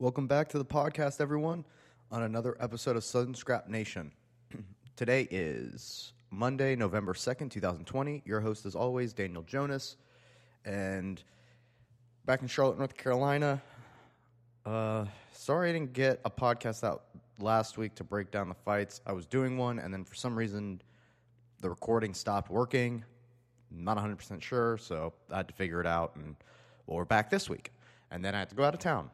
Welcome back to the podcast, everyone, on another episode of Southern Scrap Nation. Today is Monday, November 2nd, 2020. Your host, as always, Daniel Jonas. And back in Charlotte, North Carolina. Uh, sorry I didn't get a podcast out last week to break down the fights. I was doing one, and then for some reason, the recording stopped working. Not 100% sure, so I had to figure it out. And well, we're back this week. And then I had to go out of town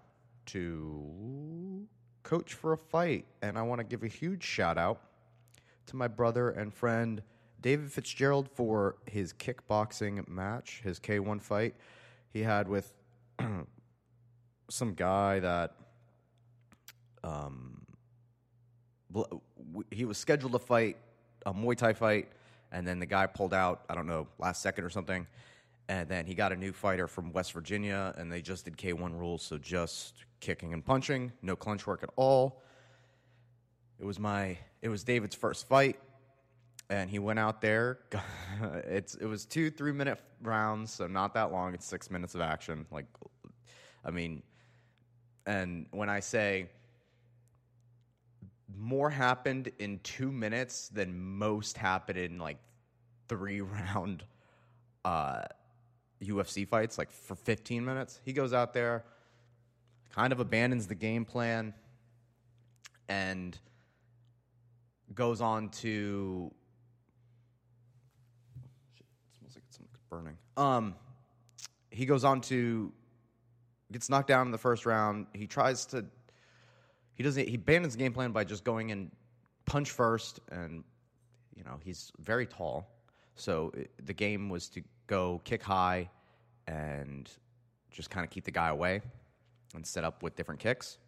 to coach for a fight. And I want to give a huge shout out to my brother and friend David Fitzgerald for his kickboxing match, his K1 fight he had with some guy that um, he was scheduled to fight a Muay Thai fight, and then the guy pulled out, I don't know, last second or something. And then he got a new fighter from West Virginia, and they just did K1 rules, so just kicking and punching, no clinch work at all. It was my, it was David's first fight, and he went out there. it's it was two three minute rounds, so not that long. It's six minutes of action. Like, I mean, and when I say more happened in two minutes than most happened in like three round uh, UFC fights, like for 15 minutes. He goes out there, kind of abandons the game plan, and goes on to. Shit, it smells like something's burning. Um, he goes on to gets knocked down in the first round. He tries to. He doesn't. He abandons the game plan by just going in punch first, and you know he's very tall, so it, the game was to go kick high and just kind of keep the guy away and set up with different kicks.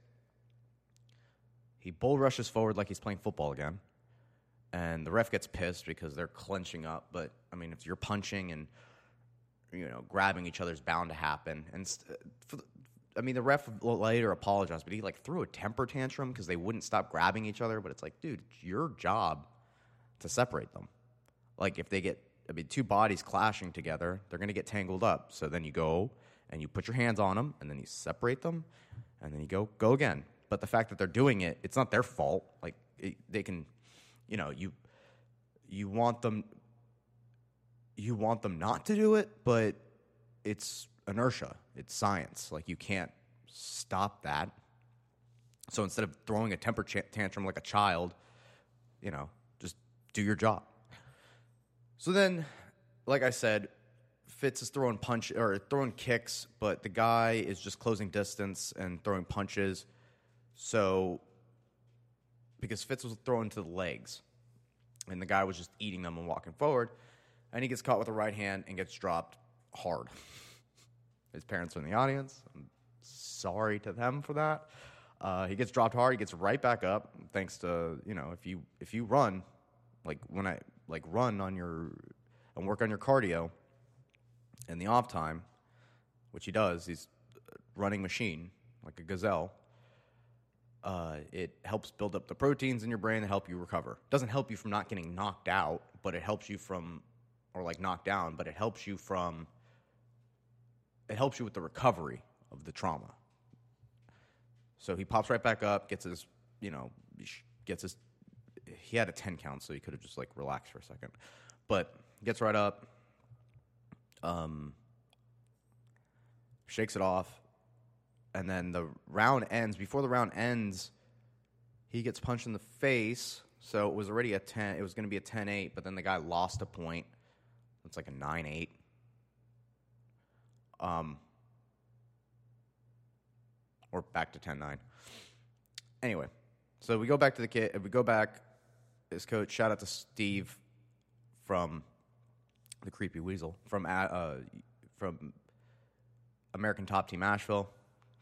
He bull rushes forward like he's playing football again, and the ref gets pissed because they're clenching up. But I mean, if you're punching and you know grabbing each other is bound to happen, and uh, for the, I mean, the ref later apologized, but he like threw a temper tantrum because they wouldn't stop grabbing each other. But it's like, dude, it's your job to separate them. Like if they get, I mean, two bodies clashing together, they're gonna get tangled up. So then you go and you put your hands on them, and then you separate them, and then you go go again. But the fact that they're doing it, it's not their fault. Like it, they can, you know, you you want them you want them not to do it, but it's inertia. It's science. Like you can't stop that. So instead of throwing a temper tantrum like a child, you know, just do your job. So then, like I said, Fitz is throwing punch or throwing kicks, but the guy is just closing distance and throwing punches. So because Fitz was throwing to the legs, and the guy was just eating them and walking forward, and he gets caught with a right hand and gets dropped hard. His parents are in the audience. I'm sorry to them for that. Uh, he gets dropped hard. He gets right back up. Thanks to you know, if you if you run, like when I like run on your and work on your cardio in the off time, which he does. He's a running machine like a gazelle. Uh, it helps build up the proteins in your brain that help you recover. Doesn't help you from not getting knocked out, but it helps you from, or like knocked down, but it helps you from it helps you with the recovery of the trauma. So he pops right back up, gets his, you know, gets his. He had a ten count, so he could have just like relaxed for a second, but gets right up, um, shakes it off, and then the round ends. Before the round ends, he gets punched in the face. So it was already a ten. It was going to be a 10-8, but then the guy lost a point. It's like a 9-8. Um, or back to 10 9. Anyway, so we go back to the kid. We go back, his coach, shout out to Steve from the Creepy Weasel, from, uh, from American Top Team Asheville,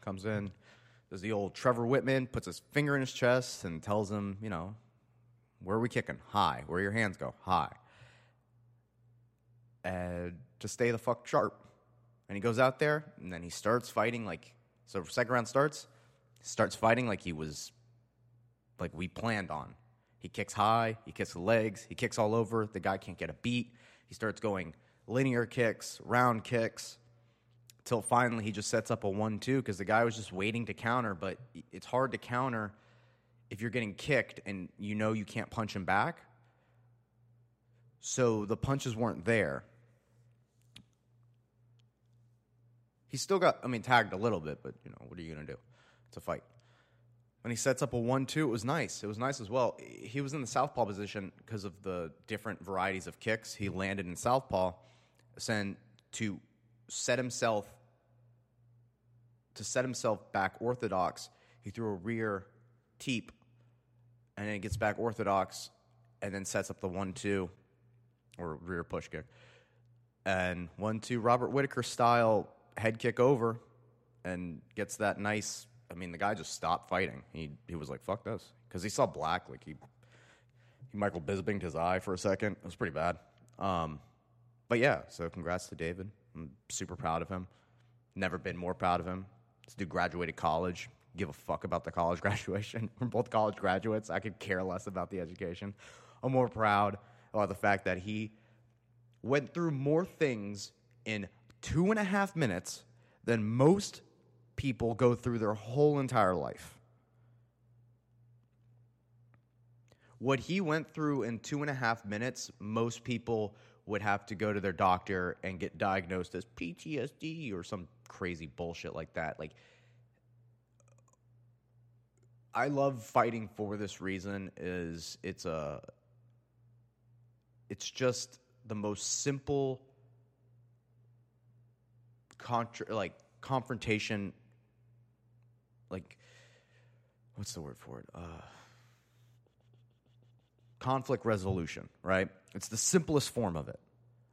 comes in, does the old Trevor Wittman, puts his finger in his chest and tells him, you know, where are we kicking? High. Where your hands go? High. And to stay the fuck sharp. And he goes out there and then he starts fighting like so second round starts, starts fighting like he was like we planned on. He kicks high, he kicks the legs, he kicks all over, the guy can't get a beat. He starts going linear kicks, round kicks, till finally he just sets up a one-two because the guy was just waiting to counter. But it's hard to counter if you're getting kicked and you know you can't punch him back. So the punches weren't there. He still got, I mean, tagged a little bit, but you know, what are you going to do? It's a fight. When he sets up a one-two, it was nice. It was nice as well. He was in the southpaw position because of the different varieties of kicks. He landed in southpaw, send to set himself to set himself back orthodox. He threw a rear teep, and then he gets back orthodox, and then sets up the one-two or rear push kick, and one-two Robert Whitaker style head kick over, and gets that nice I mean, the guy just stopped fighting. He he was like, "Fuck this," because he saw black. Like he he Michael Bispinged his eye for a second. It was pretty bad. Um, but yeah, so congrats to David. I'm super proud of him. Never been more proud of him. This dude graduated college. Give a fuck about the college graduation. We're both college graduates. I could care less about the education. I'm more proud about the fact that he went through more things in two and a half minutes than most people go through their whole entire life. What he went through in two and a half minutes, most people would have to go to their doctor and get diagnosed as PTSD or some crazy bullshit like that. Like, I love fighting for this reason. Is it's a, it's just the most simple, contra- like confrontation like what's the word for it? Uh, conflict resolution, right? It's the simplest form of it.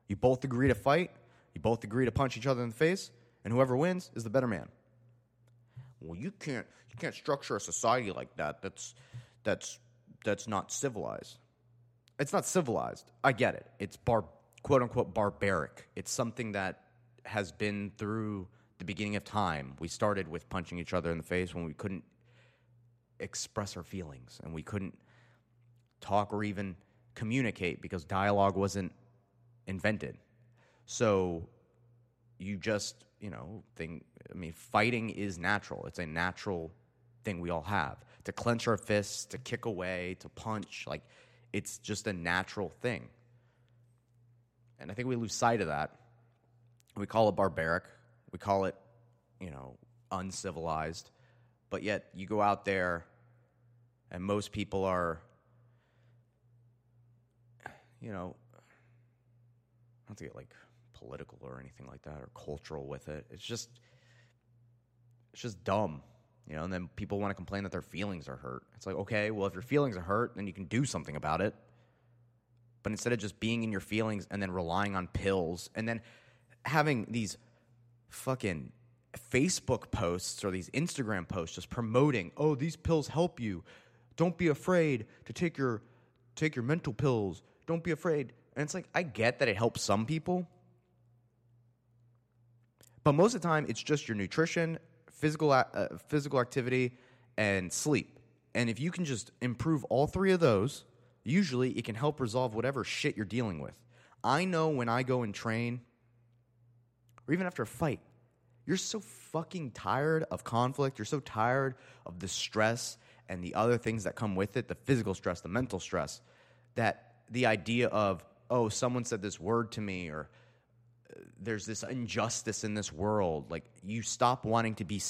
You both agree to fight, you both agree to punch each other in the face, and whoever wins is the better man. Well, you can't you can't structure a society like that. That's that's that's not civilized. It's not civilized. I get it. It's bar quote unquote barbaric. It's something that has been through the beginning of time, we started with punching each other in the face when we couldn't express our feelings and we couldn't talk or even communicate because dialogue wasn't invented. So you just, you know, think I mean fighting is natural. It's a natural thing we all have. To clench our fists, to kick away, to punch, like it's just a natural thing. And I think we lose sight of that. We call it barbaric. We call it, you know, uncivilized. But yet you go out there and most people are, you know, not to get like political or anything like that or cultural with it. It's just, it's just dumb. You know, and then people want to complain that their feelings are hurt. It's like, okay, well, if your feelings are hurt, then you can do something about it. But instead of just being in your feelings and then relying on pills and then having these fucking Facebook posts or these Instagram posts just promoting, "Oh, these pills help you. Don't be afraid to take your take your mental pills. Don't be afraid." And it's like I get that it helps some people. But most of the time it's just your nutrition, physical uh, physical activity and sleep. And if you can just improve all three of those, usually it can help resolve whatever shit you're dealing with. I know when I go and train or even after a fight, you're so fucking tired of conflict. You're so tired of the stress and the other things that come with it the physical stress, the mental stress that the idea of, oh, someone said this word to me or uh, there's this injustice in this world. Like, you stop wanting to be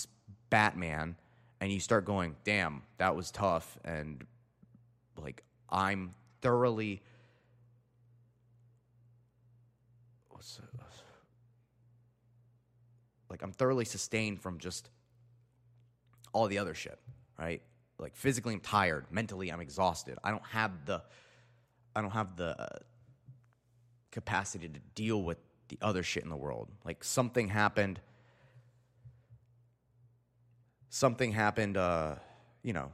Batman and you start going, damn, that was tough. And like, I'm thoroughly. What's? Like I'm thoroughly sustained from just all the other shit, right? Like physically I'm tired, mentally I'm exhausted. I don't have the I don't have the uh, capacity to deal with the other shit in the world. Like something happened something happened uh, you know,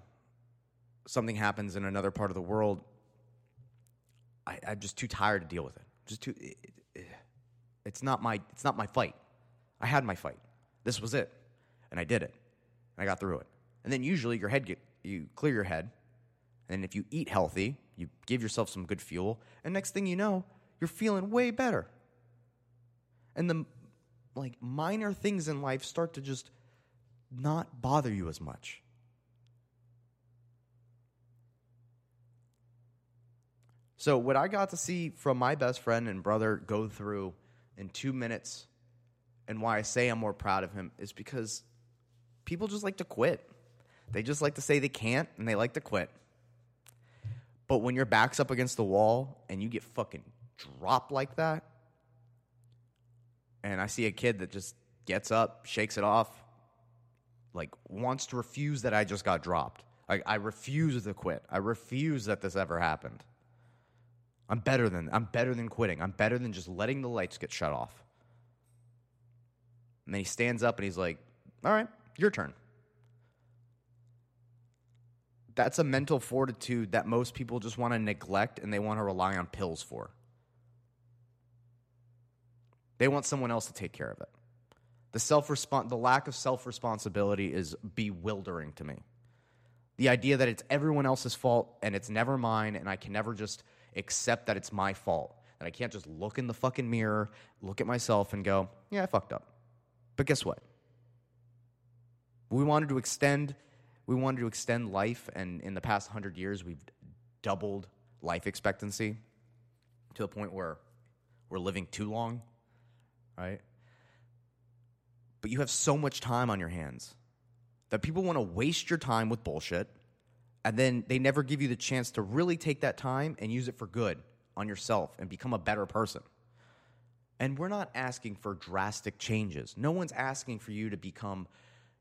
something happens in another part of the world I, am just too tired to deal with it. Just too. It, it, it's not my. It's not my fight. I had my fight. This was it. And I did it. And I got through it. And then usually your head get, you clear your head. And if you eat healthy, you give yourself some good fuel, and next thing you know, you're feeling way better. And the like minor things in life start to just not bother you as much. So, what I got to see from my best friend and brother go through in two minutes, and why I say I'm more proud of him, is because people just like to quit. They just like to say they can't, and they like to quit. But when your back's up against the wall and you get fucking dropped like that, and I see a kid that just gets up, shakes it off, like wants to refuse that I just got dropped. I refuse to quit. I refuse that this ever happened. I'm better than I'm better than quitting. I'm better than just letting the lights get shut off. And then he stands up and he's like, "All right, your turn." That's a mental fortitude that most people just want to neglect and they want to rely on pills for. They want someone else to take care of it. The self the lack of self responsibility is bewildering to me. The idea that it's everyone else's fault and it's never mine and I can never just accept that it's my fault. That I can't just look in the fucking mirror, look at myself and go, yeah, I fucked up. But guess what? We wanted to extend we wanted to extend life and in the past 100 years we've doubled life expectancy to the point where we're living too long, right? But you have so much time on your hands that people want to waste your time with bullshit and then they never give you the chance to really take that time and use it for good on yourself and become a better person. And we're not asking for drastic changes. No one's asking for you to become,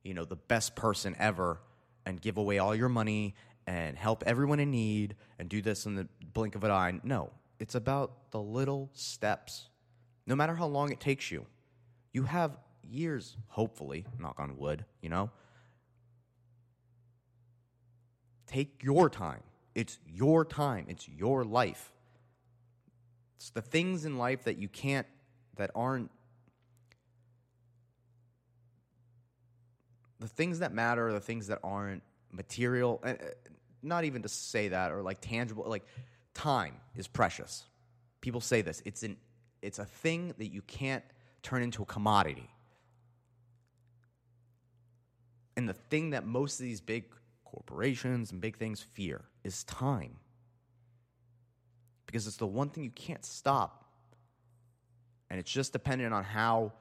you know, the best person ever and give away all your money and help everyone in need and do this in the blink of an eye. No, it's about the little steps. No matter how long it takes you, you have years, hopefully, knock on wood, you know, Take your time. It's your time, it's your life. It's the things in life that you can't, that aren't, the things that matter are the things that aren't material. Uh, not even to say that or like tangible, like time is precious. People say this. It's an it's a thing that you can't turn into a commodity. And the thing that most of these big corporations and big things fear is time. Because it's the one thing you can't stop. And it's just dependent on how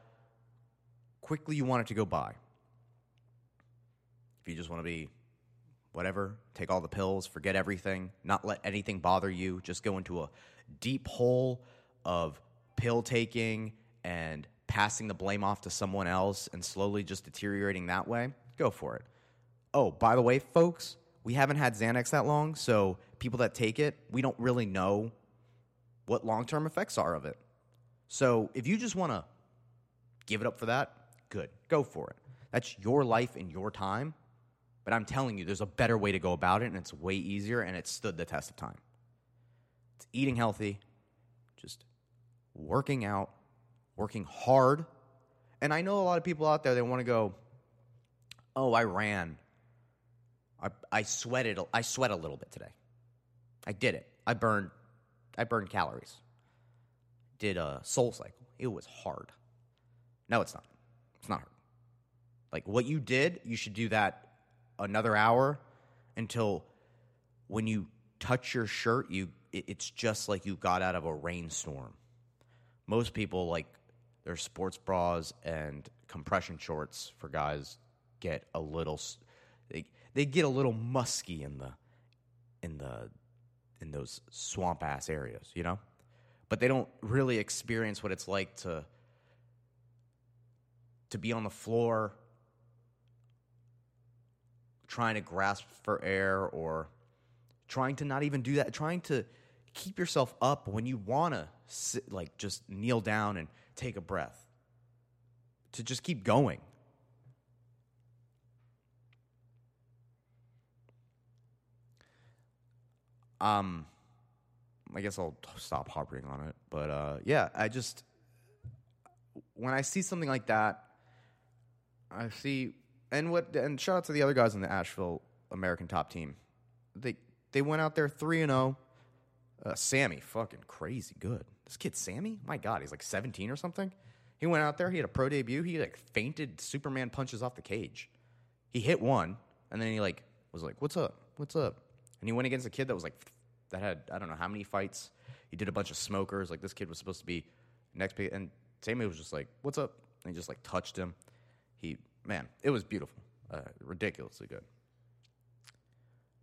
quickly you want it to go by. If you just want to be whatever, take all the pills, forget everything, not let anything bother you, just go into a deep hole of pill taking and passing the blame off to someone else and slowly just deteriorating that way, go for it. Oh, by the way, folks, we haven't had Xanax that long, so people that take it, we don't really know what long term effects are of it. So if you just want to give it up for that, good, go for it. That's your life and your time. But I'm telling you, there's a better way to go about it, and it's way easier, and it stood the test of time. It's eating healthy, just working out, working hard. And I know a lot of people out there, they want to go, oh, I ran I, I sweated. I sweat a little bit today. I did it. I burned. I burned calories. Did a soul cycle. It was hard. No, it's not. It's not hard. Like what you did, you should do that another hour until when you touch your shirt, you it's just like you got out of a rainstorm. Most people like their sports bras and compression shorts for guys get a little they, they get a little musky in the in the in those swamp ass areas, you know? But they don't really experience what it's like to to be on the floor trying to grasp for air or trying to not even do that, trying to keep yourself up when you want to sit like just kneel down and take a breath. To just keep going. Um, I guess I'll stop harping on it. But uh, yeah, I just when I see something like that, I see and what and shout out to the other guys on the Asheville American Top Team. They they went out there three and zero. Oh. Uh, Sammy, fucking crazy good. This kid Sammy, my God, he's like seventeen or something. He went out there, he had a pro debut, he like feinted Superman punches off the cage. He hit one, and then he like was like, What's up? What's up? And he went against a kid that was like that had I don't know how many fights. He did a bunch of smokers. Like this kid was supposed to be next big and Sammy was just like, What's up? And he just like touched him. He man, it was beautiful. Uh, ridiculously good.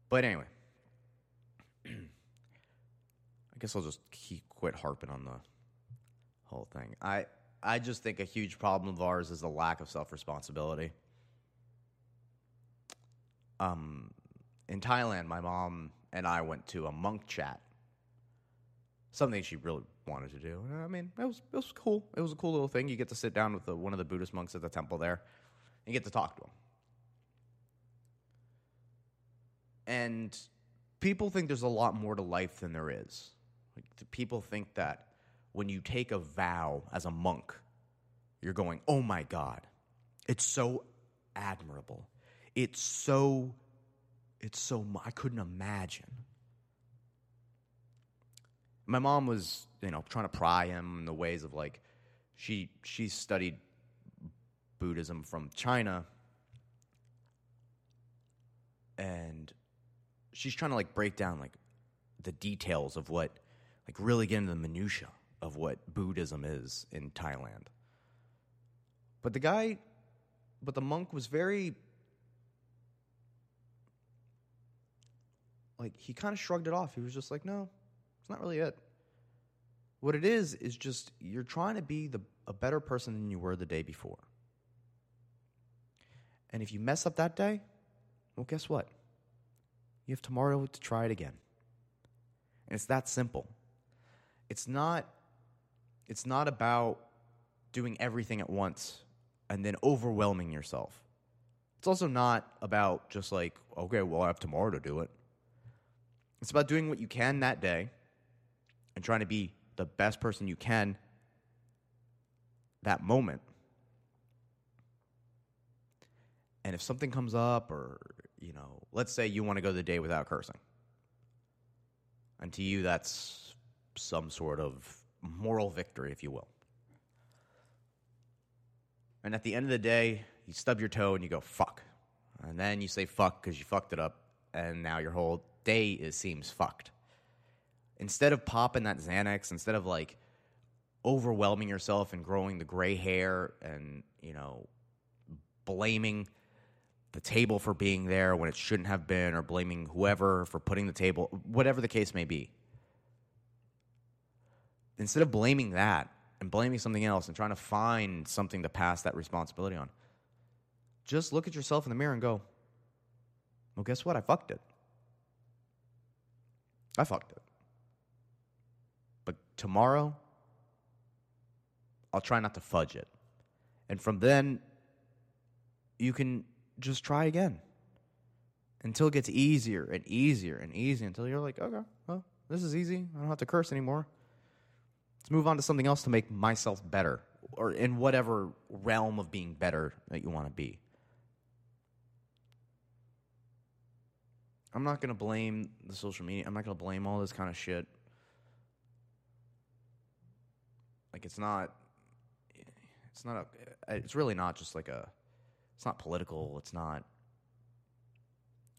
But anyway. I guess I'll just keep quit harping on the whole thing. I I just think a huge problem of ours is the lack of self responsibility. Um, in Thailand, my mom and I went to a monk chat. Something she really wanted to do. I mean, it was it was cool. It was a cool little thing. You get to sit down with the, one of the Buddhist monks at the temple there, and get to talk to him. And people think there's a lot more to life than there is. Like, people think that when you take a vow as a monk, you're going, oh my God, it's so admirable. It's so, it's so, I couldn't imagine. My mom was, you know, trying to pry him in the ways of like, she, she studied Buddhism from China. And she's trying to like break down like the details of what like really get into the minutia of what Buddhism is in Thailand. But the guy, but the monk was very, like, he kind of shrugged it off. He was just like, no, it's not really it. What it is, is just you're trying to be the, a better person than you were the day before. And if you mess up that day, well, guess what? You have tomorrow to try it again. And it's that simple it's not it's not about doing everything at once and then overwhelming yourself. It's also not about just like, okay, well, I have tomorrow to do it. It's about doing what you can that day and trying to be the best person you can that moment. And if something comes up, or, you know, let's say you want to go the day without cursing. And to you, that's some sort of moral victory, if you will. And at the end of the day, you stub your toe and you go, fuck. And then you say fuck because you fucked it up, and now your whole day is, seems fucked. Instead of popping that Xanax, instead of like overwhelming yourself and growing the gray hair and, you know, blaming the table for being there when it shouldn't have been or blaming whoever for putting the table, whatever the case may be instead of blaming that and blaming something else and trying to find something to pass that responsibility on, just look at yourself in the mirror and go, well, guess what? I fucked it. I fucked it. But tomorrow, I'll try not to fudge it. And from then, you can just try again until it gets easier and easier and easier until you're like, okay, well, this is easy. I don't have to curse anymore. Let's move on to something else to make myself better or in whatever realm of being better that you want to be. I'm not to blame the social media. I'm not to blame all this kind of shit. Like it's not it's not a it's really not just like a it's not political, it's not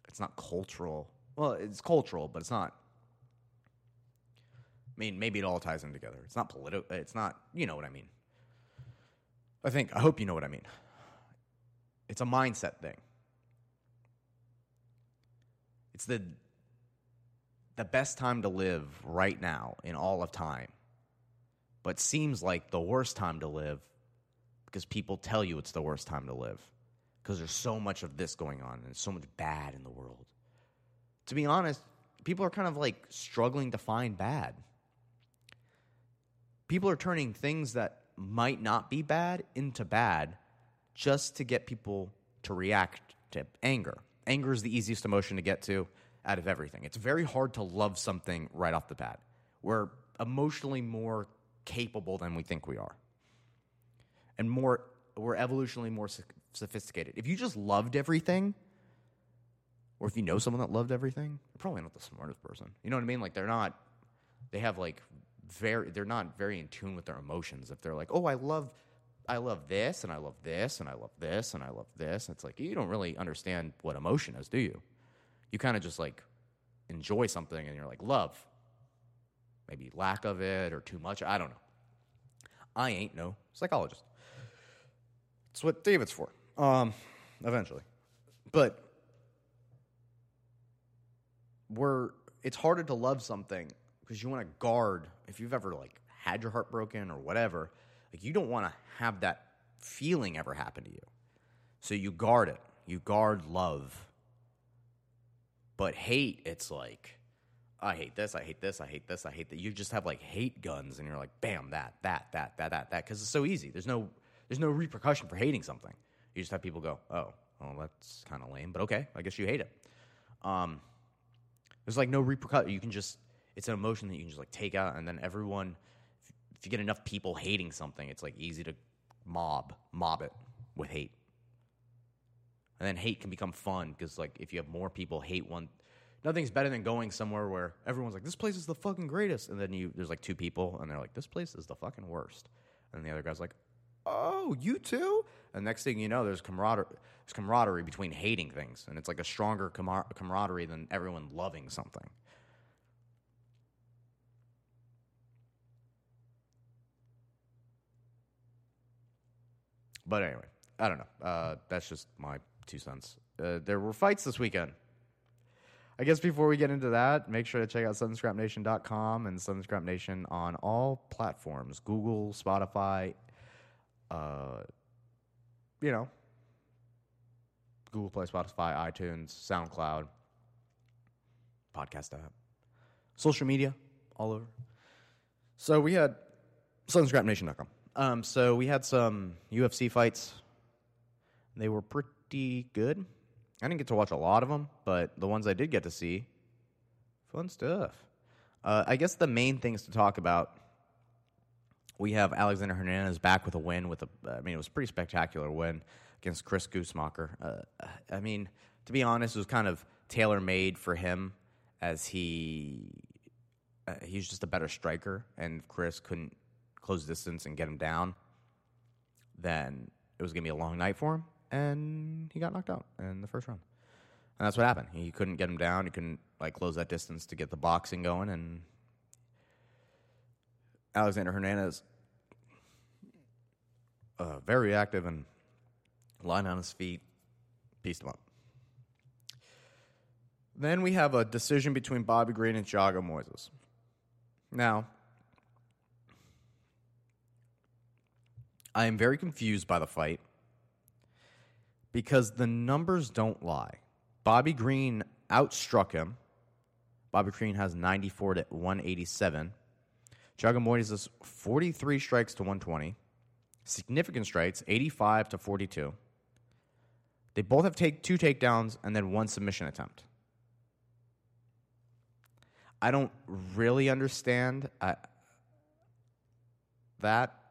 it's not cultural. Well, it's cultural, but it's not I mean, maybe it all ties in together. It's not political. It's not, you know what I mean. I think, I hope you know what I mean. It's a mindset thing. It's the the best time to live right now in all of time. But seems like the worst time to live because people tell you it's the worst time to live because there's so much of this going on and so much bad in the world. To be honest, people are kind of like struggling to find bad people are turning things that might not be bad into bad just to get people to react to anger. Anger is the easiest emotion to get to out of everything. It's very hard to love something right off the bat. We're emotionally more capable than we think we are. And more we're evolutionally more sophisticated. If you just loved everything, or if you know someone that loved everything, they're probably not the smartest person. You know what I mean? Like they're not they have like very they're not very in tune with their emotions if they're like oh i love I love this and I love this and I love this and I love this. It's like you don't really understand what emotion is, do you? You kind of just like enjoy something and you're like love. Maybe lack of it or too much. I don't know. I ain't no psychologist. That's what David's for. Um, eventually. But we're it's harder to love something because you want to guard if you've ever like had your heart broken or whatever like you don't want to have that feeling ever happen to you. So you guard it. You guard love. But hate it's like i hate this i hate this i hate this i hate that. You just have like hate guns and you're like bam that that that that that that. Because it's so easy. There's no there's no repercussion for hating something. You just have people go oh well that's kind of lame but okay i guess you hate it. Um there's like no repercussion. You can just it's an emotion that you can just like take out, and then everyone, if you get enough people hating something, it's like easy to mob mob it with hate. And then hate can become fun because like if you have more people hate one, nothing's better than going somewhere where everyone's like, "This place is the fucking greatest," and then you there's like two people, and they're like, "This place is the fucking worst," and the other guy's like, "Oh, you too?" And next thing you know, there's camaraderie, there's camaraderie between hating things, and it's like a stronger camar- camaraderie than everyone loving something. But anyway, I don't know. Uh, that's just my two cents. Uh, there were fights this weekend. I guess before we get into that, make sure to check out SouthernScrapNation.com and Southern Scrap Nation on all platforms Google, Spotify, uh, you know, Google Play, Spotify, iTunes, SoundCloud, podcast app, social media, all over. So we had SouthernScrapNation.com. Um, so we had some UFC fights. They were pretty good. I didn't get to watch a lot of them, but the ones I did get to see, fun stuff. Uh, I guess the main things to talk about. We have Alexander Hernandez back with a win. With a, I mean, it was a pretty spectacular win against Chris Gruetzemacher. Uh, I mean, to be honest, it was kind of tailor made for him, as he uh, he's just a better striker, and Chris couldn't close distance and get him down. Then it was gonna be a long night for him, and he got knocked out in the first round. And that's what happened. He couldn't get him down. He couldn't like close that distance to get the boxing going, and Alexander Hernandez, uh, very active and lying on his feet, pieced him up. Then we have a decision between Bobby Green and Thiago Moises. Now, I am very confused by the fight because the numbers don't lie. Bobby Green outstruck him. Bobby Green has 94 to 187. Thiago Moises is 43 strikes to 120. Significant strikes, 85 to 42. They both have take two takedowns and then one submission attempt. I don't really understand uh, that.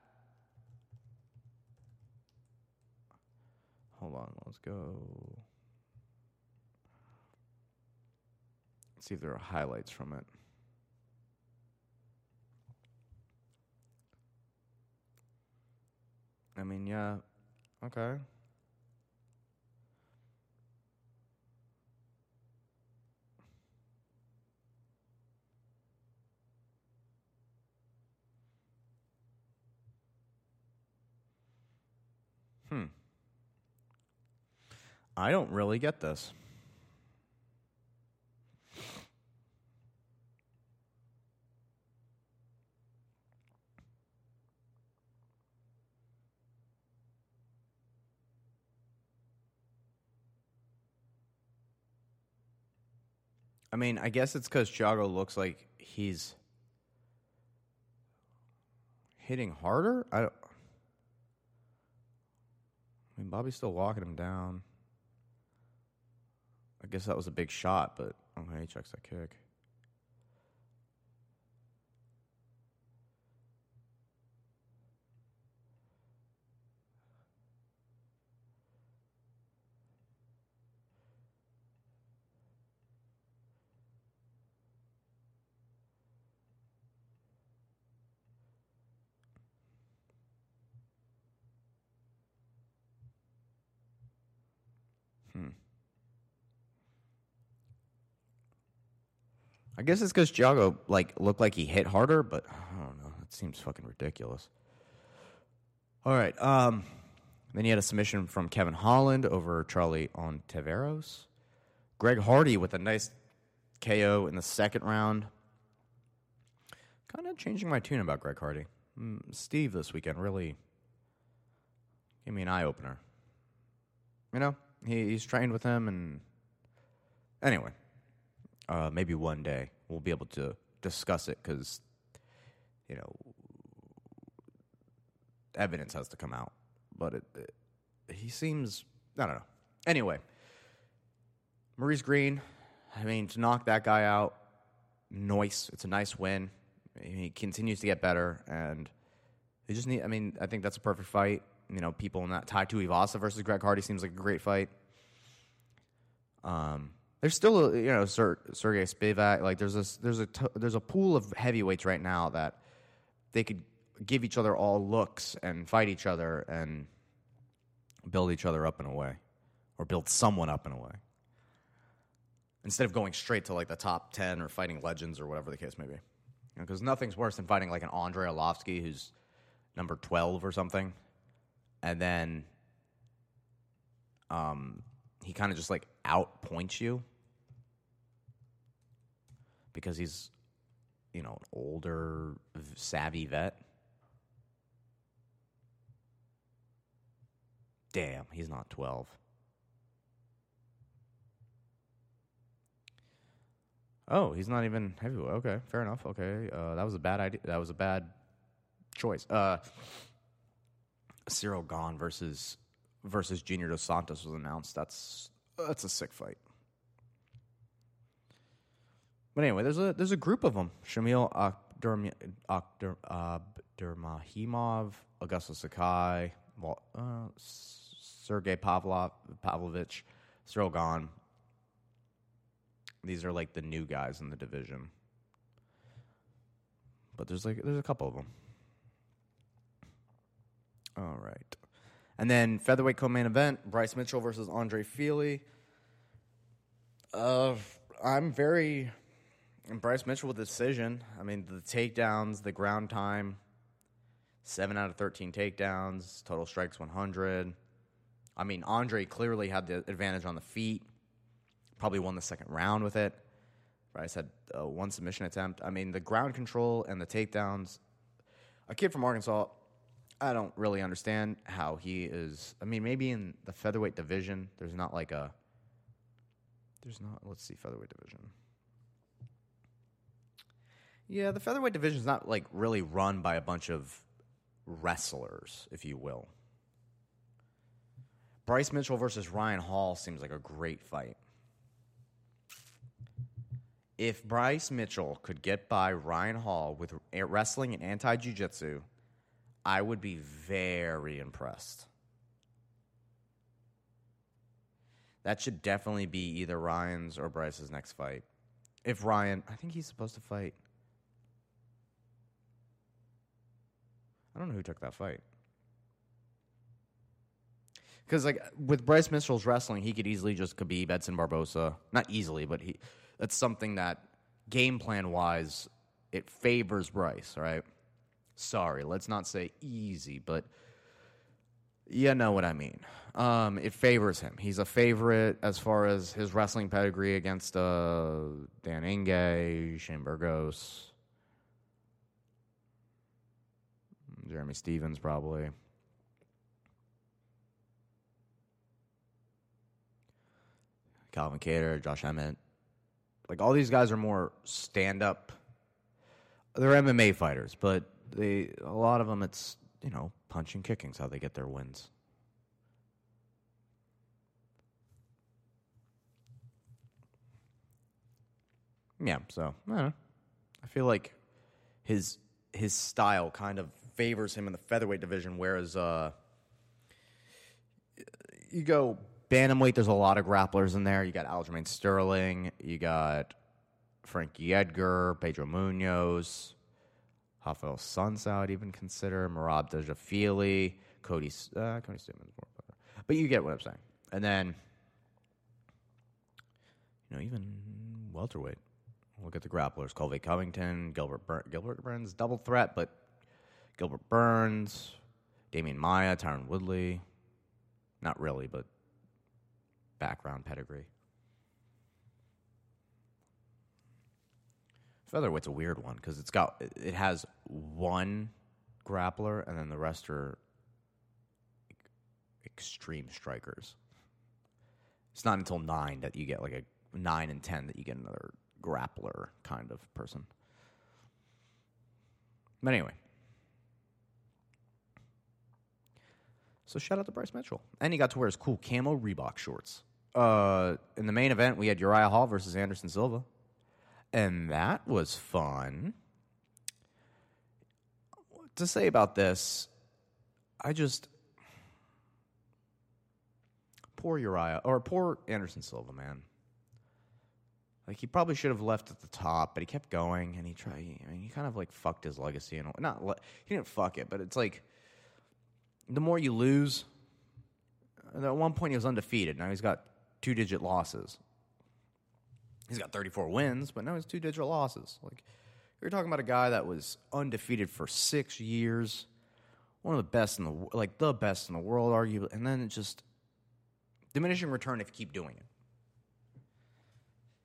Hold on, let's go. Let's see if there are highlights from it. I mean, yeah, okay. Hmm. I don't really get this. I mean, I guess it's because Thiago looks like he's hitting harder. I don't. I mean, Bobby's still walking him down. Guess that was a big shot, but okay, he checks that kick. I guess it's because Thiago like looked like he hit harder, but I don't know. It seems fucking ridiculous. All right. Um, then you had a submission from Kevin Holland over Charlie Ontiveros. Greg Hardy with a nice KO in the second round. Kind of changing my tune about Greg Hardy. Mm, Steve this weekend really gave me an eye opener. You know, he, he's trained with him, and anyway, uh, maybe one day we'll be able to discuss it because, you know, evidence has to come out. But it, it, he seems, I don't know. Anyway, Maurice Greene, I mean, to knock that guy out, nice. It's a nice win. He continues to get better, and they just need. I mean, I think that's a perfect fight. You know, people in that Tai Tuivasa versus Greg Hardy seems like a great fight. Um, there's still a, you know Ser- Sergey Spivak. Like there's a there's a there's a pool of heavyweights right now that they could give each other all looks and fight each other and build each other up in a way, or build someone up in a way. Instead of going straight to like the top ten or fighting legends or whatever the case may be, because nothing's worse than fighting like an Andre Arlovski who's number twelve or something, and then um, he kind of just like outpoints you because he's, you know, an older, savvy vet. Damn, he's not 12. Oh, he's not even heavyweight. Okay, fair enough. Okay, uh, that was a bad idea. That was a bad choice. Uh, Ciryl Gane versus versus Junior Dos Santos was announced. That's that's a sick fight. But anyway, there's a there's a group of them: Shamil Abdurakhimov, Augusto Sakai, uh, Sergey Pavlov, Pavlovich, Gane. These are like the new guys in the division. But there's like there's a couple of them. All right. And then featherweight co-main event: Bryce Mitchell versus Andre Fili. Uh, I'm very and Bryce Mitchell with decision. I mean, the takedowns, the ground time, seven out of thirteen takedowns, total strikes 100. I mean, Andre clearly had the advantage on the feet. Probably won the second round with it. Bryce had uh, one submission attempt. I mean, the ground control and the takedowns. A kid from Arkansas, I don't really understand how he is. I mean, maybe in the featherweight division, there's not like a. There's not. Let's see, featherweight division. Yeah, the featherweight division is not like really run by a bunch of wrestlers, if you will. Bryce Mitchell versus Ryan Hall seems like a great fight. If Bryce Mitchell could get by Ryan Hall with wrestling and anti jiu jitsu, I would be very impressed. That should definitely be either Ryan's or Bryce's next fight. If Ryan, I think he's supposed to fight I don't know who took that fight. Because like with Bryce Mitchell's wrestling, he could easily just Khabib Edson Barbosa. Not easily, but he that's something that game plan wise it favors Bryce, right? Sorry, let's not say easy, but you know what I mean. Um, it favors him. He's a favorite as far as his wrestling pedigree against uh, Dan Ige, Shane Burgos. Jeremy Stephens, probably. Calvin Kattar, Josh Emmett. Like all these guys are more stand up. They're MMA fighters, but they a lot of them it's you know punching, kicking's how they get their wins. Yeah, so I. I feel like his his style kind of favors him in the featherweight division, whereas uh, you go bantamweight. There's a lot of grapplers in there. You got Aljamain Sterling. You got Frankie Edgar, Pedro Munhoz, Rafael Suns. I would even consider Merab Dvalishvili, Cody uh, Cody more, but you get what I'm saying. And then you know, even welterweight. Look at the grapplers: Colby Covington, Gilbert Bur- Gilbert Burns, double threat, but Gilbert Burns, Demian Maia, Tyron Woodley. Not really, but background pedigree. Featherweight's a weird one because it's got it has one grappler and then the rest are extreme strikers. It's not until nine that you get like a nine and ten that you get another grappler kind of person. But anyway. So shout out to Bryce Mitchell. And he got to wear his cool camo Reebok shorts. Uh, in the main event, we had Uriah Hall versus Anderson Silva. And that was fun. What to say about this? I just poor Uriah or poor Anderson Silva, man. Like he probably should have left at the top, but he kept going, and he tried. I mean, he kind of like fucked his legacy, and not le- he didn't fuck it, but it's like the more you lose. At one point, he was undefeated. Now he's got two-digit losses. He's got 34 wins, but now he's two-digit losses. Like you're talking about a guy that was undefeated for six years, one of the best in the like the best in the world, arguably, and then just diminishing return if you keep doing it.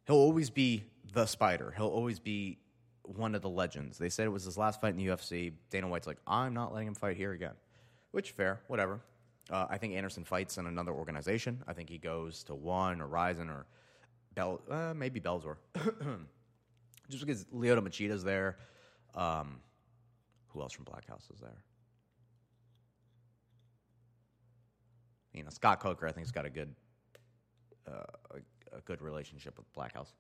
He'll always be the spider. He'll always be one of the legends. They said it was his last fight in the UFC. Dana White's like, I'm not letting him fight here again. Which, fair, whatever. Uh, I think Anderson fights in another organization. I think he goes to One or Rizin or Bell, uh, maybe Bellator. Just because Lyoto Machida's there. Um, who else from Black House is there? You know, Scott Coker, I think, has got a good, uh, a good relationship with Black House.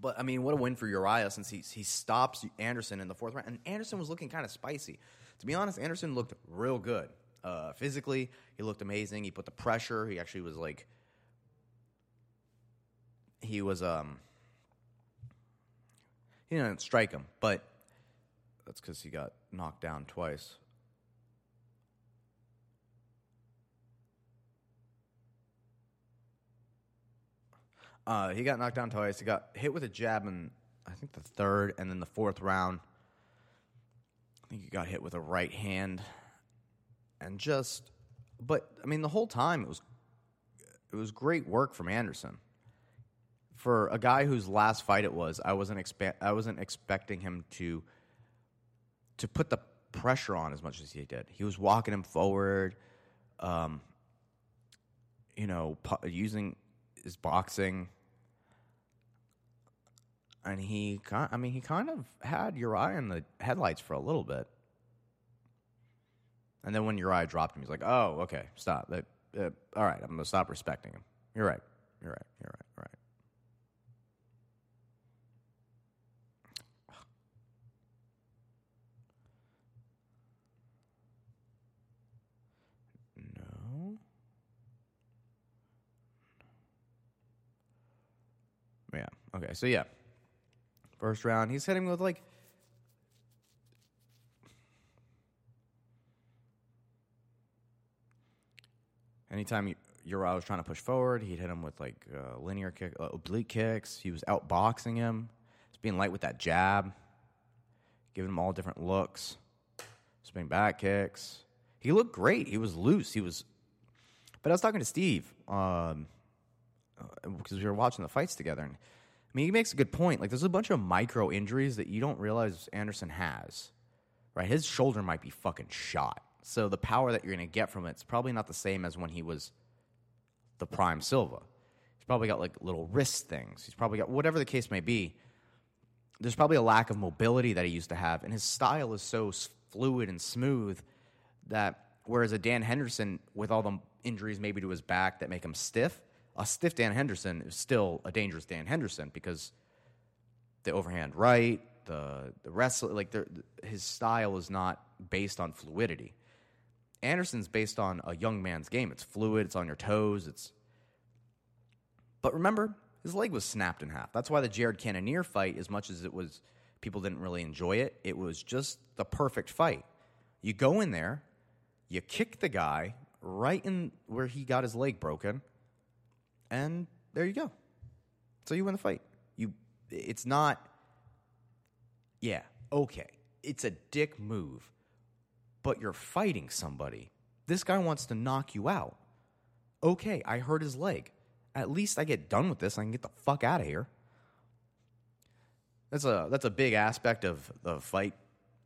But I mean, what a win for Uriah since he he stops Anderson in the fourth round, and Anderson was looking kind of spicy. To be honest, Anderson looked real good uh, physically. He looked amazing. He put the pressure. He actually was like, he was um, he didn't strike him, but that's because he got knocked down twice. Uh, he got knocked down twice. He got hit with a jab in, I think, the third, and then the fourth round. I think he got hit with a right hand, and just, but I mean, the whole time it was, it was great work from Anderson. For a guy whose last fight it was, I wasn't expect, I wasn't expecting him to, to put the pressure on as much as he did. He was walking him forward, um, you know, pu- using his boxing and he, I mean, he kind of had Uriah in the headlights for a little bit. And then when Uriah dropped him, he's like, "Oh, okay, stop. Uh, all right, I'm gonna stop respecting him. You're right. You're right. You're right. You're right." No. Yeah. Okay. So yeah, first round, he's hitting with like anytime Uriah was trying to push forward, he'd hit him with like uh, linear kick, uh, oblique kicks. He was outboxing him. He's being light with that jab, giving him all different looks, spinning back kicks. He looked great. He was loose. He was. But I was talking to Steve um, uh, because we were watching the fights together, and I mean, he makes a good point. Like, there's a bunch of micro injuries that you don't realize Anderson has. Right, his shoulder might be fucking shot. So the power that you're going to get from it's probably not the same as when he was the prime Silva. He's probably got like little wrist things. He's probably got whatever the case may be. There's probably a lack of mobility that he used to have, and his style is so fluid and smooth that whereas a Dan Henderson with all the injuries maybe to his back that make him stiff, a stiff Dan Henderson is still a dangerous Dan Henderson because the overhand right, the the wrestle like his style is not based on fluidity. Anderson's based on a young man's game. It's fluid. It's on your toes. It's. But remember, his leg was snapped in half. That's why the Jared Cannonier fight, as much as it was, people didn't really enjoy it. It was just the perfect fight. You go in there, you kick the guy. right in where he got his leg broken, and there you go. So you win the fight. You, it's not. Yeah, okay, it's a dick move, but you're fighting somebody. This guy wants to knock you out. Okay, I hurt his leg. At least I get done with this. I can get the fuck out of here. That's a that's a big aspect of the fight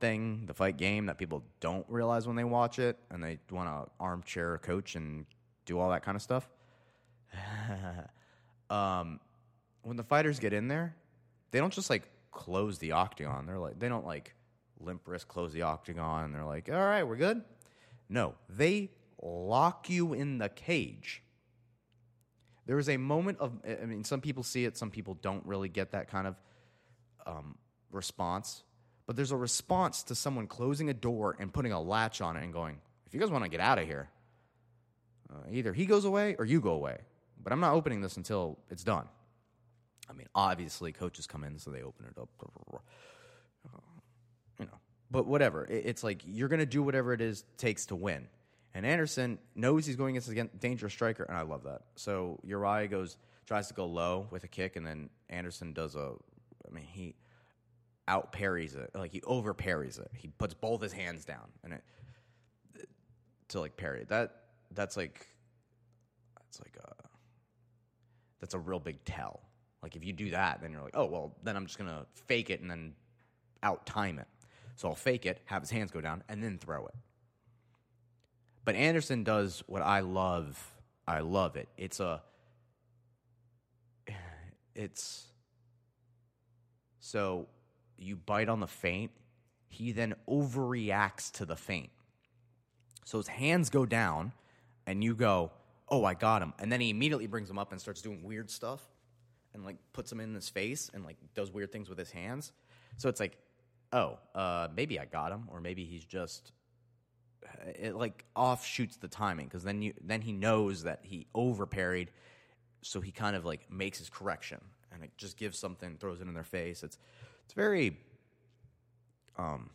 thing, the fight game that people don't realize when they watch it, and they want to armchair coach and do all that kind of stuff. um, when the fighters get in there, they don't just like close the octagon. They're like they don't like limp wrist close the octagon. They're like, all right, we're good. No, they lock you in the cage. There is a moment of, I mean, some people see it, some people don't really get that kind of um, response. But there's a response to someone closing a door and putting a latch on it and going, if you guys want to get out of here, uh, either he goes away or you go away. But I'm not opening this until it's done. I mean, obviously, coaches come in, so they open it up. You know, but whatever. It's like you're going to do whatever it is takes to win. And Anderson knows he's going against a dangerous striker, and I love that. So Uriah goes tries to go low with a kick, and then Anderson does a. I mean, he out parries it, like he over parries it. He puts both his hands down, and it to like parry that. That's like that's like a that's a real big tell. Like if you do that, then you're like, oh well, then I'm just gonna fake it and then out time it. So I'll fake it, have his hands go down, and then throw it. But Anderson does what I love. I love it. It's a it's so you bite on the feint, he then overreacts to the feint. So his hands go down, and you go, Oh, I got him. And then he immediately brings him up and starts doing weird stuff and like puts him in his face and like does weird things with his hands. So it's like, oh, uh, maybe I got him, or maybe he's just it like offshoots the timing because then you then he knows that he over parried, so he kind of like makes his correction and it just gives something, throws it in their face. It's it's very um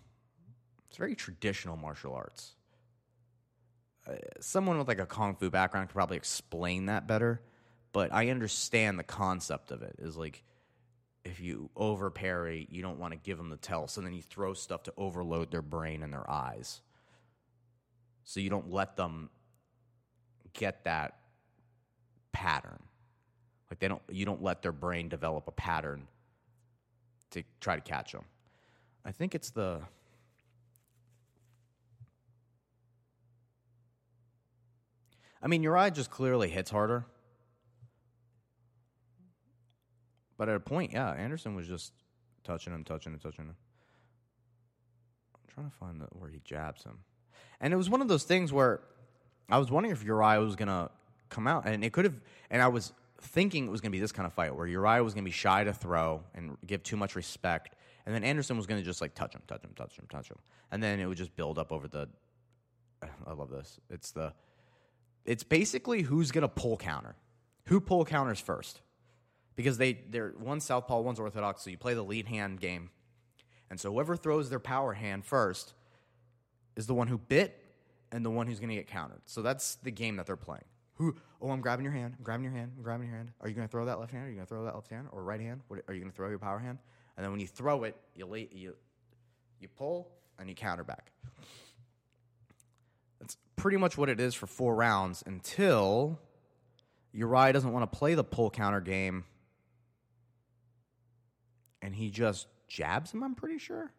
it's very traditional martial arts. Someone with like a kung fu background could probably explain that better, but I understand the concept of it. Is like if you over parry, you don't want to give them the tell, so then you throw stuff to overload their brain and their eyes so you don't let them get that pattern. Like they don't, you don't let their brain develop a pattern to try to catch them. I think it's the. I mean, Uriah just clearly hits harder. But at a point, yeah, Anderson was just touching him, touching him, touching him. I'm trying to find the, where he jabs him. And it was one of those things where I was wondering if Uriah was going to come out. And it could have, and I was thinking it was going to be this kind of fight where Uriah was going to be shy to throw and give too much respect. And then Anderson was going to just like touch him, touch him, touch him, touch him. And then it would just build up over the. I love this. It's the. It's basically who's going to pull counter. Who pull counters first? Because they, they're one southpaw, one's orthodox, so you play the lead hand game. And so whoever throws their power hand first is the one who bit and the one who's going to get countered. So that's the game that they're playing. Who? Oh, I'm grabbing your hand. I'm grabbing your hand. I'm grabbing your hand. Are you going to throw that left hand? Are you going to throw that left hand or right hand? What, are you going to throw your power hand? And then when you throw it, you lay, you you pull and you counter back. Pretty much what it is for four rounds until Uriah doesn't want to play the pull counter game, and he just jabs him. I'm pretty sure.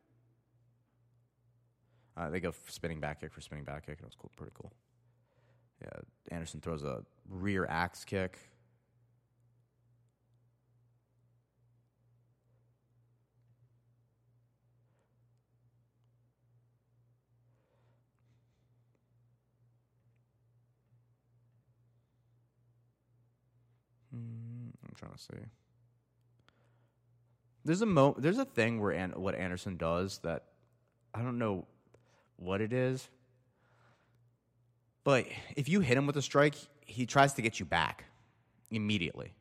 Uh, they go spinning back kick for spinning back kick, and it was cool, pretty cool. Yeah, Anderson throws a rear axe kick. Hmm, I'm trying to see. There's a mo. There's a thing where An- what Anderson does that I don't know what it is. But if you hit him with a strike, he tries to get you back immediately.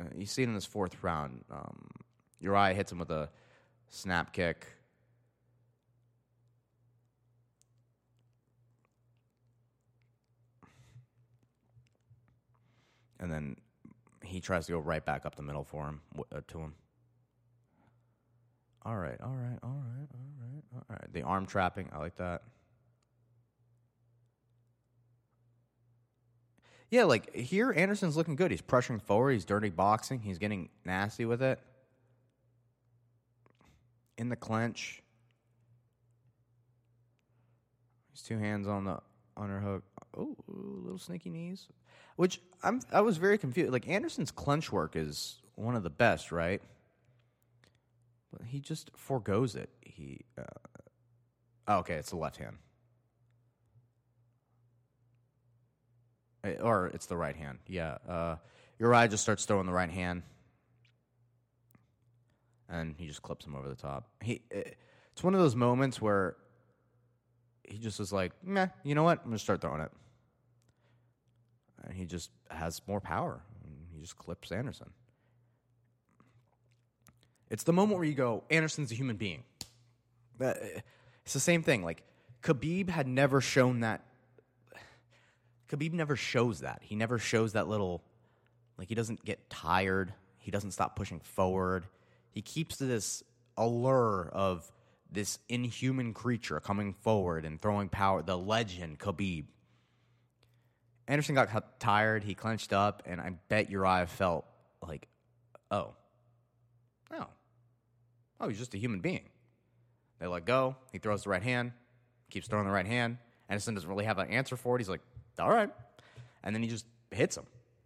Uh, you see it in this fourth round. Um, Uriah hits him with a snap kick. and then he tries to go right back up the middle for him uh, to him. All right, all right, all right, all right, all right. The arm trapping, I like that. Yeah, like here, Anderson's looking good. He's pressuring forward. He's dirty boxing. He's getting nasty with it. In the clinch. He's two hands on the underhook. Oh, little sneaky knees. Which I'm I was very confused. Like Anderson's clinch work is one of the best, right? But he just foregoes it. He uh, oh, okay, it's the left hand. Uh, or it's the right hand. Yeah. Uh, Uriah just starts throwing the right hand, and he just clips him over the top. He, uh, it's one of those moments where he just was like, meh, you know what? I'm gonna start throwing it, and he just has more power. He just clips Anderson. It's the moment where you go, Anderson's a human being. Uh, it's the same thing. Like Khabib had never shown that Khabib never shows that. He never shows that little, like, he doesn't get tired. He doesn't stop pushing forward. He keeps this allure of this inhuman creature coming forward and throwing power. The legend, Khabib. Anderson got tired. He clenched up, and I bet Uriah felt like, oh, oh, oh, he's just a human being. They let go. He throws the right hand, keeps throwing the right hand. Anderson doesn't really have an answer for it. He's like, all right. And then he just hits him,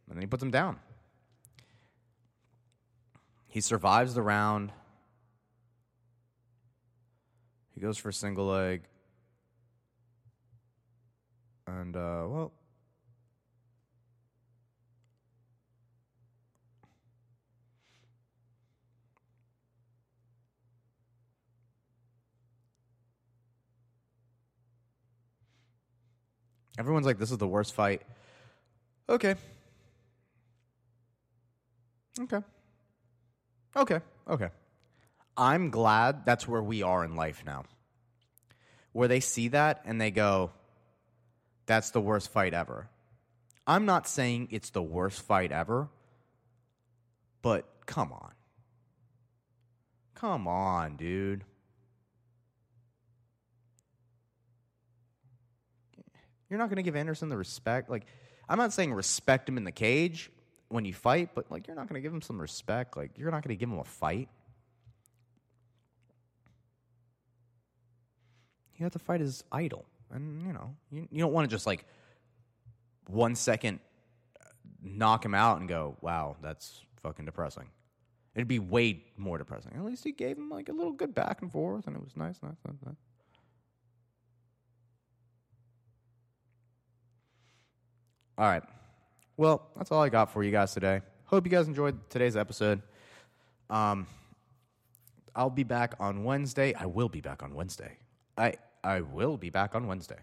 and then he puts him down. He survives the round. He goes for single leg. And, uh, well, Everyone's like, this is the worst fight. Okay. Okay. Okay. Okay. I'm glad that's where we are in life now. Where they see that and they go, that's the worst fight ever. I'm not saying it's the worst fight ever, but come on. Come on, dude. You're not going to give Anderson the respect. Like, I'm not saying respect him in the cage when you fight, but like, you're not going to give him some respect. Like, you're not going to give him a fight. You have to fight his idol. And, you know, you, you don't want to just like one second knock him out and go, wow, that's fucking depressing. It'd be way more depressing. At least he gave him like a little good back and forth, and it was nice, nice, nice, nice. All right. Well, that's all I got for you guys today. Hope you guys enjoyed today's episode. Um, I'll be back on Wednesday. I will be back on Wednesday. I I will be back on Wednesday.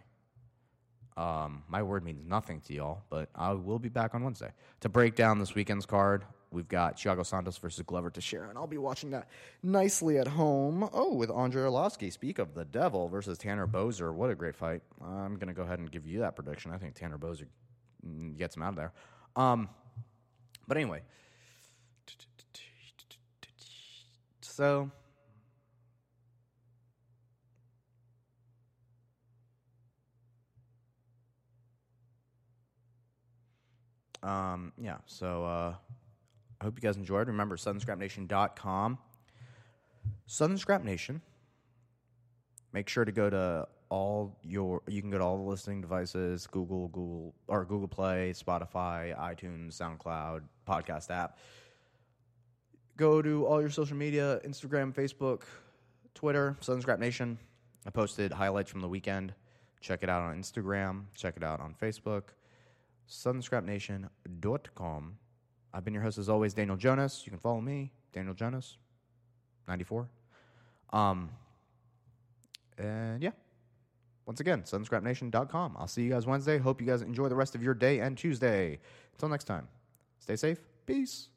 Um, my word means nothing to y'all, but I will be back on Wednesday to break down this weekend's card. We've got Thiago Santos versus Glover Teixeira, and I'll be watching that nicely at home. Oh, with Andrei Arlovski. Speak of the devil versus Tanner Boser. What a great fight. I'm going to go ahead and give you that prediction. I think Tanner Boser gets him out of there. Um, but anyway, so um, yeah, so uh, I hope you guys enjoyed. Remember, SouthernScrapNation.com. Southern Scrap Nation. Make sure to go to all your you can go to all the listening devices google google or google play spotify itunes soundcloud podcast app go to all your social media instagram facebook twitter southern scrap nation i posted highlights from the weekend check it out on instagram check it out on facebook southernscrapnation.com i've been your host as always daniel jonas you can follow me daniel jonas 94 um and yeah once again, southernscrapnation.com. I'll see you guys Wednesday. Hope you guys enjoy the rest of your day and Tuesday. Until next time, stay safe. Peace.